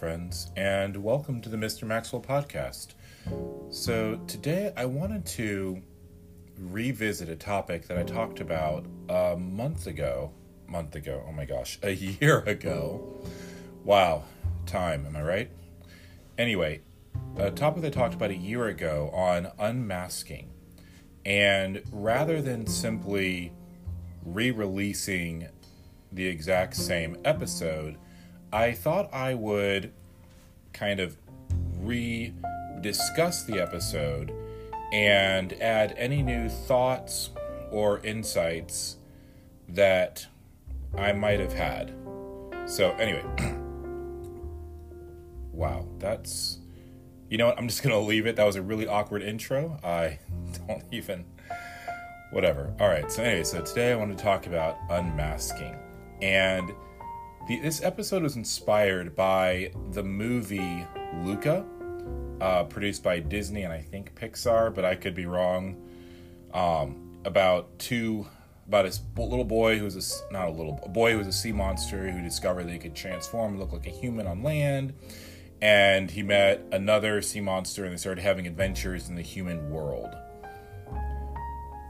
friends, and welcome to the Mr. Maxwell podcast. So, today I wanted to revisit a topic that I talked about a month ago. Month ago, oh my gosh, a year ago. Wow, time, am I right? Anyway, a topic I talked about a year ago on unmasking. And rather than simply re releasing the exact same episode, I thought I would kind of re discuss the episode and add any new thoughts or insights that I might have had. So, anyway, wow, that's. You know what? I'm just going to leave it. That was a really awkward intro. I don't even. Whatever. All right. So, anyway, so today I want to talk about unmasking. And the, this episode was inspired by the movie Luca, uh, produced by Disney and I think Pixar, but I could be wrong. Um, about two, about a little boy who's a not a little a boy who was a sea monster who discovered that he could transform and look like a human on land, and he met another sea monster and they started having adventures in the human world.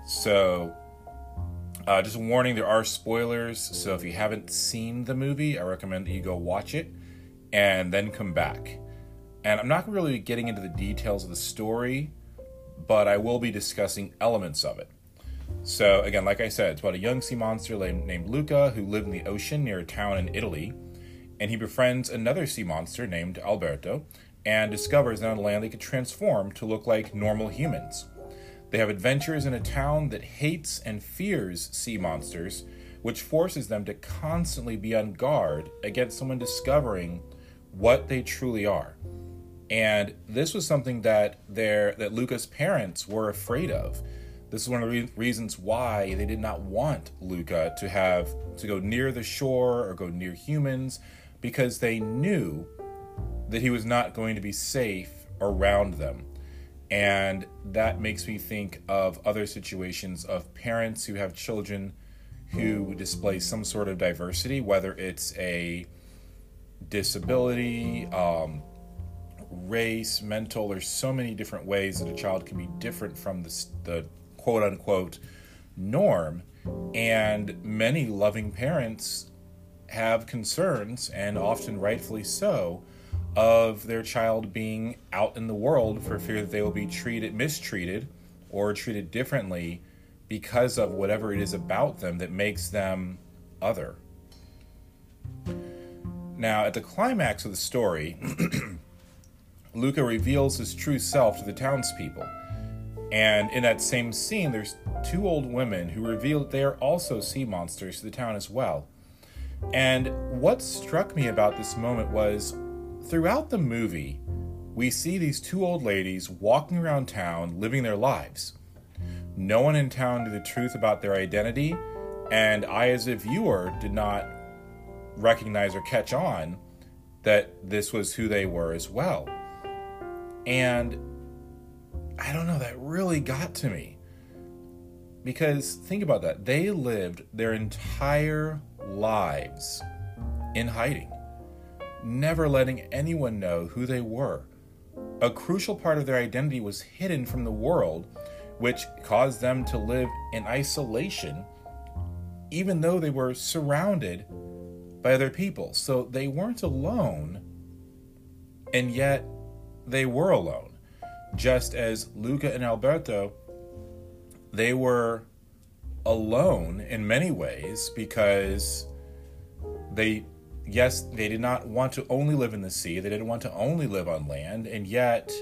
So uh, just a warning, there are spoilers, so if you haven't seen the movie, I recommend that you go watch it and then come back. And I'm not really getting into the details of the story, but I will be discussing elements of it. So, again, like I said, it's about a young sea monster named Luca who lived in the ocean near a town in Italy, and he befriends another sea monster named Alberto and discovers that on land they can transform to look like normal humans. They have adventures in a town that hates and fears sea monsters, which forces them to constantly be on guard against someone discovering what they truly are. And this was something that their that Luca's parents were afraid of. This is one of the re- reasons why they did not want Luca to have to go near the shore or go near humans because they knew that he was not going to be safe around them. And that makes me think of other situations of parents who have children who display some sort of diversity, whether it's a disability, um, race, mental. There's so many different ways that a child can be different from the, the quote unquote norm. And many loving parents have concerns, and often rightfully so, of their child being out in the world for fear that they will be treated mistreated or treated differently because of whatever it is about them that makes them other. Now, at the climax of the story, Luca reveals his true self to the townspeople. And in that same scene, there's two old women who reveal they are also sea monsters to the town as well. And what struck me about this moment was throughout the movie, we see these two old ladies walking around town living their lives. No one in town knew the truth about their identity, and I, as a viewer, did not recognize or catch on that this was who they were as well. And I don't know, that really got to me. Because think about that. They lived their entire lives in hiding never letting anyone know who they were. A crucial part of their identity was hidden from the world, which caused them to live in isolation, even though they were surrounded by other people. So they weren't alone, and yet they were alone. Just as Luca and Alberto, they were alone in many ways because they yes, they did not want to only live in the sea, they didn't want to only live on land, and yet,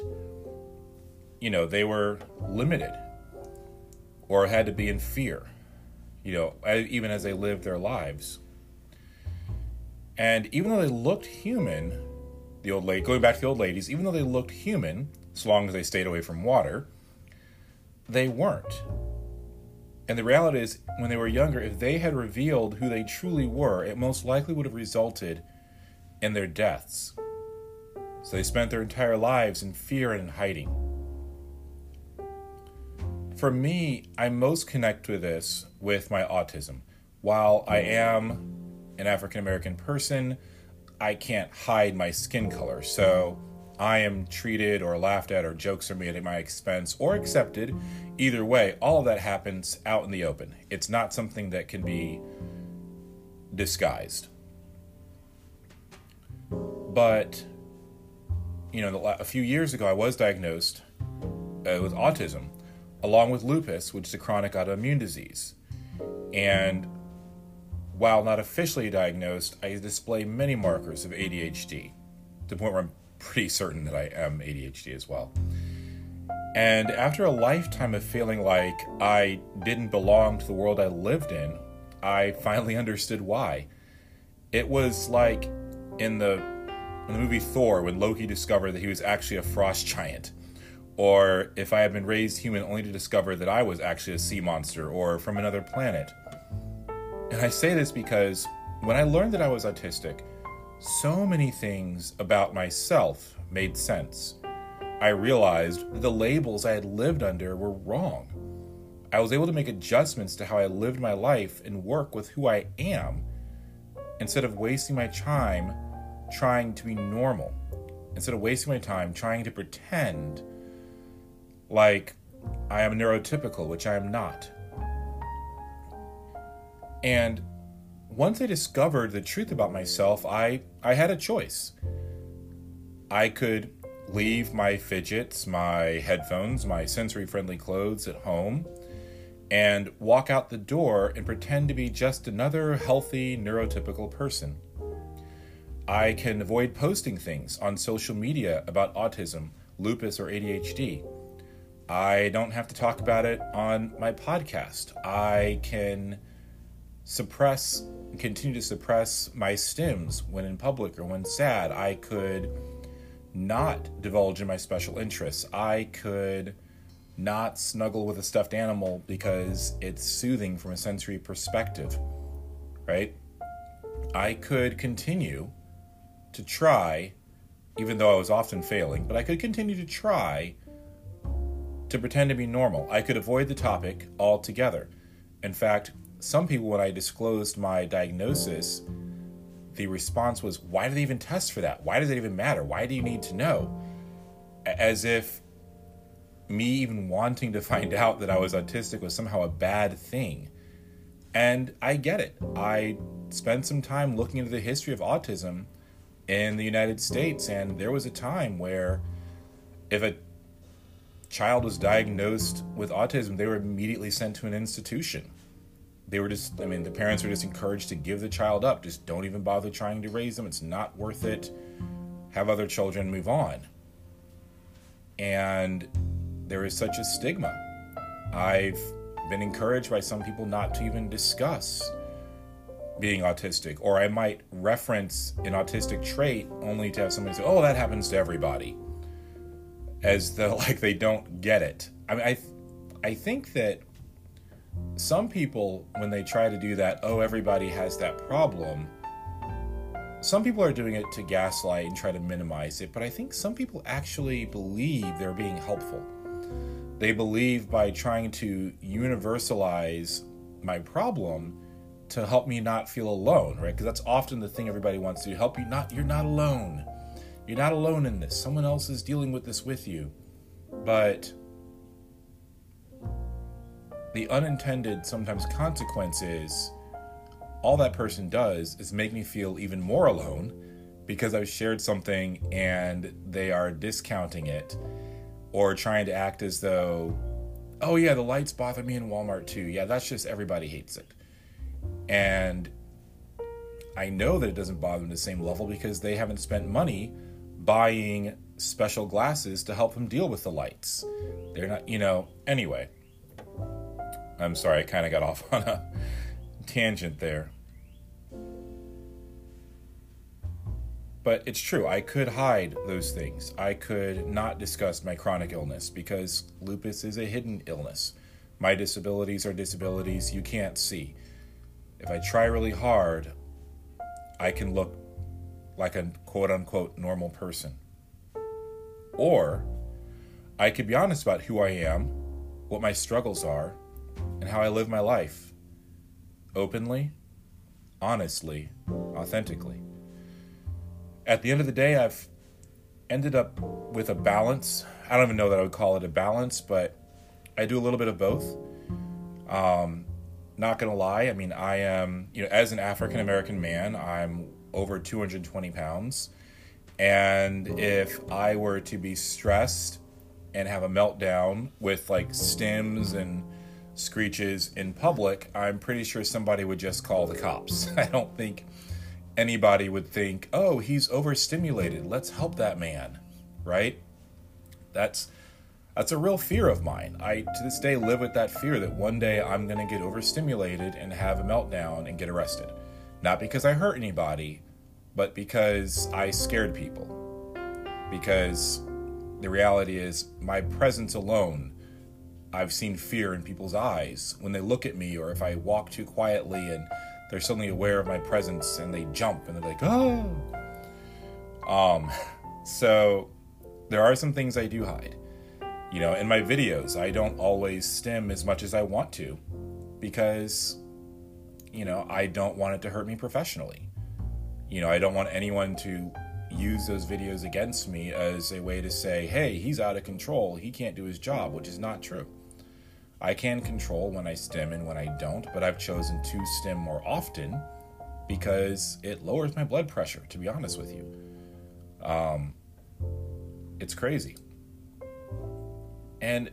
you know, they were limited or had to be in fear, you know, even as they lived their lives. And even though they looked human, the old lady, going back to the old ladies, even though they looked human, as long as they stayed away from water, they weren't. And the reality is, when they were younger, if they had revealed who they truly were, it most likely would have resulted in their deaths. So they spent their entire lives in fear and in hiding. For me, I most connect with this with my autism. While I am an African American person, I can't hide my skin color. So I am treated or laughed at or jokes are made at my expense or accepted. Either way, all of that happens out in the open. It's not something that can be disguised. But, you know, a few years ago, I was diagnosed uh, with autism, along with lupus, which is a chronic autoimmune disease. And while not officially diagnosed, I display many markers of ADHD, to the point where I'm pretty certain that I am ADHD as well. And after a lifetime of feeling like I didn't belong to the world I lived in, I finally understood why. It was like in the in the movie Thor when Loki discovered that he was actually a frost giant. Or if I had been raised human only to discover that I was actually a sea monster or from another planet. And I say this because when I learned that I was autistic, so many things about myself made sense. I realized the labels I had lived under were wrong. I was able to make adjustments to how I lived my life and work with who I am instead of wasting my time trying to be normal, instead of wasting my time trying to pretend like I am neurotypical, which I am not. And once I discovered the truth about myself, I, I had a choice. I could leave my fidgets, my headphones, my sensory friendly clothes at home and walk out the door and pretend to be just another healthy, neurotypical person. I can avoid posting things on social media about autism, lupus, or ADHD. I don't have to talk about it on my podcast. I can suppress, continue to suppress my stims when in public or when sad. I could not divulge in my special interests. I could not snuggle with a stuffed animal because it's soothing from a sensory perspective, right? I could continue to try, even though I was often failing, but I could continue to try to pretend to be normal. I could avoid the topic altogether. In fact, some people, when I disclosed my diagnosis, the response was, Why do they even test for that? Why does it even matter? Why do you need to know? As if me even wanting to find out that I was autistic was somehow a bad thing. And I get it. I spent some time looking into the history of autism in the United States, and there was a time where if a child was diagnosed with autism, they were immediately sent to an institution they were just i mean the parents were just encouraged to give the child up. Just don't even bother trying to raise them. It's not worth it. Have other children move on. And there is such a stigma. I've been encouraged by some people not to even discuss being autistic. Or i might reference an autistic trait only to have somebody say oh that happens to everybody. As though like they don't get it. I mean i i think that some people, when they try to do that, oh, everybody has that problem, some people are doing it to gaslight and try to minimize it, but I think some people actually believe they're being helpful. They believe by trying to universalize my problem to help me not feel alone, right? Because that's often the thing everybody wants to help you not you're not alone. You're not alone in this. Someone else is dealing with this with you. But the unintended sometimes consequence is all that person does is make me feel even more alone because I've shared something and they are discounting it or trying to act as though, oh yeah, the lights bother me in Walmart too. Yeah, that's just everybody hates it. And I know that it doesn't bother them the same level because they haven't spent money buying special glasses to help them deal with the lights. They're not, you know, anyway. I'm sorry, I kind of got off on a tangent there. But it's true, I could hide those things. I could not discuss my chronic illness because lupus is a hidden illness. My disabilities are disabilities you can't see. If I try really hard, I can look like a quote unquote normal person. Or I could be honest about who I am, what my struggles are, and how I live my life openly, honestly, authentically. at the end of the day, I've ended up with a balance. I don't even know that I would call it a balance, but I do a little bit of both. Um, not gonna lie, I mean, I am, you know, as an African American man, I'm over 220 pounds. And if I were to be stressed and have a meltdown with like stims and screeches in public, I'm pretty sure somebody would just call the cops. I don't think anybody would think, oh, he's overstimulated. Let's help that man, right? That's that's a real fear of mine. I to this day live with that fear that one day I'm going to get overstimulated and have a meltdown and get arrested. Not because I hurt anybody, but because I scared people. Because the reality is my presence alone I've seen fear in people's eyes when they look at me, or if I walk too quietly and they're suddenly aware of my presence and they jump and they're like, oh. Um, so there are some things I do hide. You know, in my videos, I don't always stim as much as I want to because, you know, I don't want it to hurt me professionally. You know, I don't want anyone to use those videos against me as a way to say, hey, he's out of control. He can't do his job, which is not true. I can control when I stim and when I don't, but I've chosen to stim more often because it lowers my blood pressure, to be honest with you. Um, it's crazy. And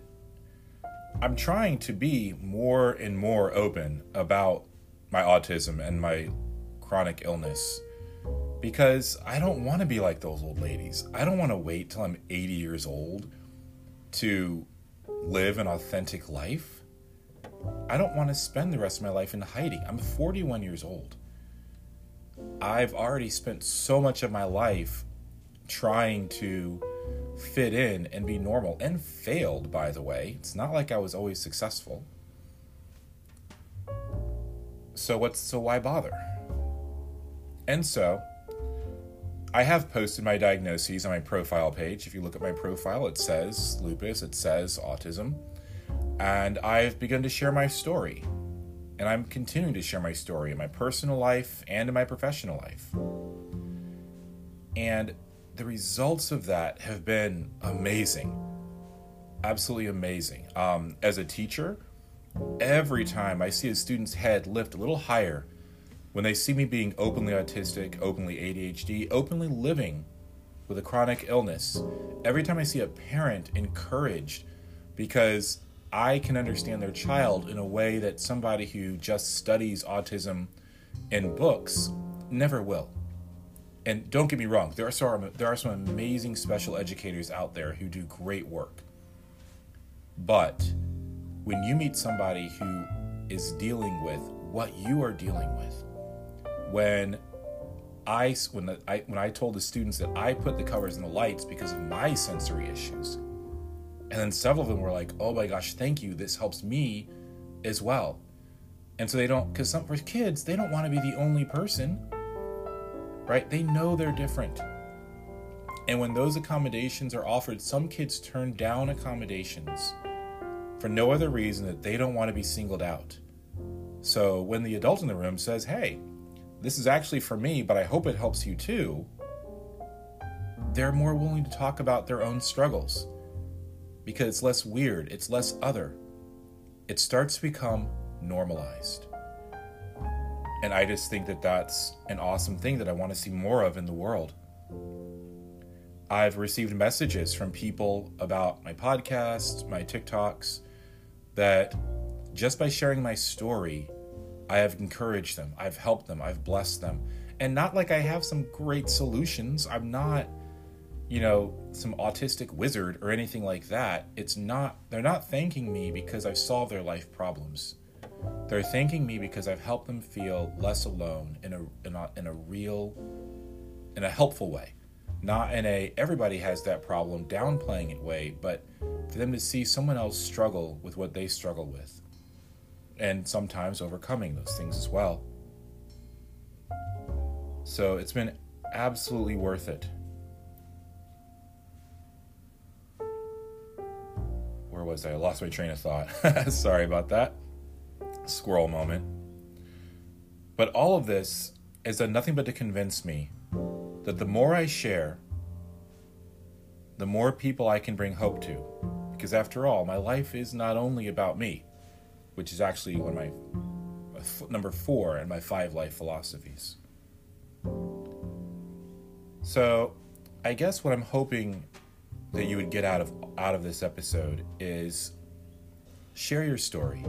I'm trying to be more and more open about my autism and my chronic illness because I don't want to be like those old ladies. I don't want to wait till I'm 80 years old to live an authentic life, I don't want to spend the rest of my life in hiding. I'm 41 years old. I've already spent so much of my life trying to fit in and be normal and failed, by the way. It's not like I was always successful. So what's so why bother? And so I have posted my diagnoses on my profile page. If you look at my profile, it says lupus, it says autism. And I've begun to share my story. And I'm continuing to share my story in my personal life and in my professional life. And the results of that have been amazing. Absolutely amazing. Um, as a teacher, every time I see a student's head lift a little higher when they see me being openly autistic, openly ADHD, openly living with a chronic illness, every time I see a parent encouraged because I can understand their child in a way that somebody who just studies autism in books never will. And don't get me wrong, there are some, there are some amazing special educators out there who do great work. But when you meet somebody who is dealing with what you are dealing with, when I when the, I when I told the students that I put the covers in the lights because of my sensory issues, and then several of them were like, "Oh my gosh, thank you! This helps me as well." And so they don't because some for kids they don't want to be the only person, right? They know they're different. And when those accommodations are offered, some kids turn down accommodations for no other reason that they don't want to be singled out. So when the adult in the room says, "Hey," this is actually for me, but I hope it helps you too, they're more willing to talk about their own struggles because it's less weird, it's less other. It starts to become normalized. And I just think that that's an awesome thing that I want to see more of in the world. I've received messages from people about my podcast, my TikToks, that just by sharing my story, I have encouraged them, I've helped them, I've blessed them. And not like I have some great solutions. I'm not, you know, some autistic wizard or anything like that. It's not, they're not thanking me because I've solved their life problems. They're thanking me because I've helped them feel less alone in a, in a, in a real, in a helpful way. Not in a everybody has that problem downplaying it way, but for them to see someone else struggle with what they struggle with and sometimes overcoming those things as well. So it's been absolutely worth it. Where was I? I lost my train of thought. Sorry about that. Squirrel moment. But all of this has done nothing but to convince me that the more I share, the more people I can bring hope to. Because after all, my life is not only about me, which is actually one of my uh, number four in my five life philosophies. So, I guess what I'm hoping that you would get out of out of this episode is share your story.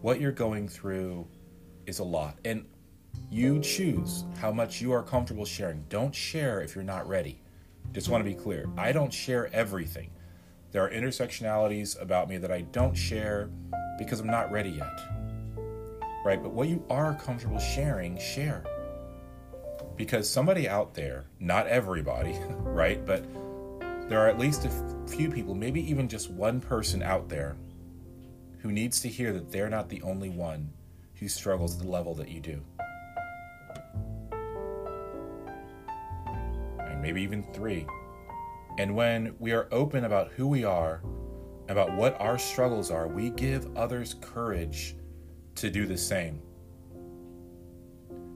What you're going through is a lot, and you choose how much you are comfortable sharing. Don't share if you're not ready. Just want to be clear. I don't share everything. There are intersectionalities about me that I don't share because I'm not ready yet. Right? But what you are comfortable sharing, share. Because somebody out there, not everybody, right? But there are at least a few people, maybe even just one person out there, who needs to hear that they're not the only one who struggles at the level that you do. And maybe even three. And when we are open about who we are, about what our struggles are, we give others courage to do the same.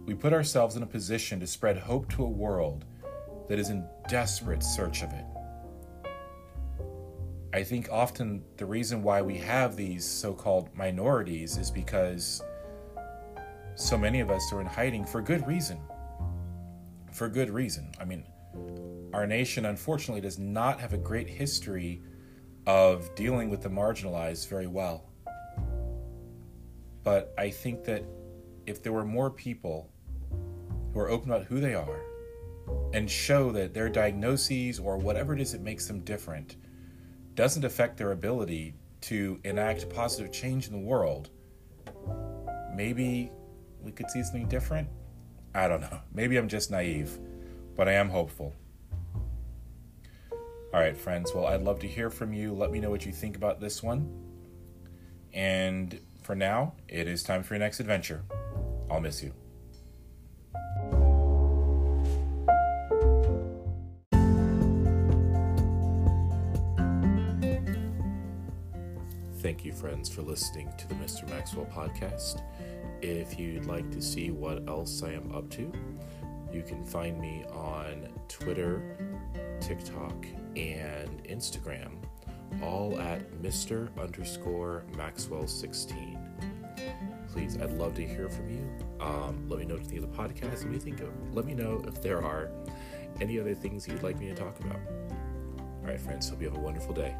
We put ourselves in a position to spread hope to a world that is in desperate search of it. I think often the reason why we have these so called minorities is because so many of us are in hiding for good reason. For good reason. I mean, our nation unfortunately does not have a great history of dealing with the marginalized very well. But I think that if there were more people who are open about who they are and show that their diagnoses or whatever it is that makes them different doesn't affect their ability to enact positive change in the world, maybe we could see something different. I don't know. Maybe I'm just naive, but I am hopeful. All right, friends. Well, I'd love to hear from you. Let me know what you think about this one. And for now, it is time for your next adventure. I'll miss you. Thank you, friends, for listening to the Mr. Maxwell podcast. If you'd like to see what else I am up to, you can find me on Twitter, TikTok, and Instagram, all at Mr. underscore Maxwell 16. Please, I'd love to hear from you. Um, let me know what you think of the podcast. Let me think of. Let me know if there are any other things you'd like me to talk about. All right, friends. Hope you have a wonderful day.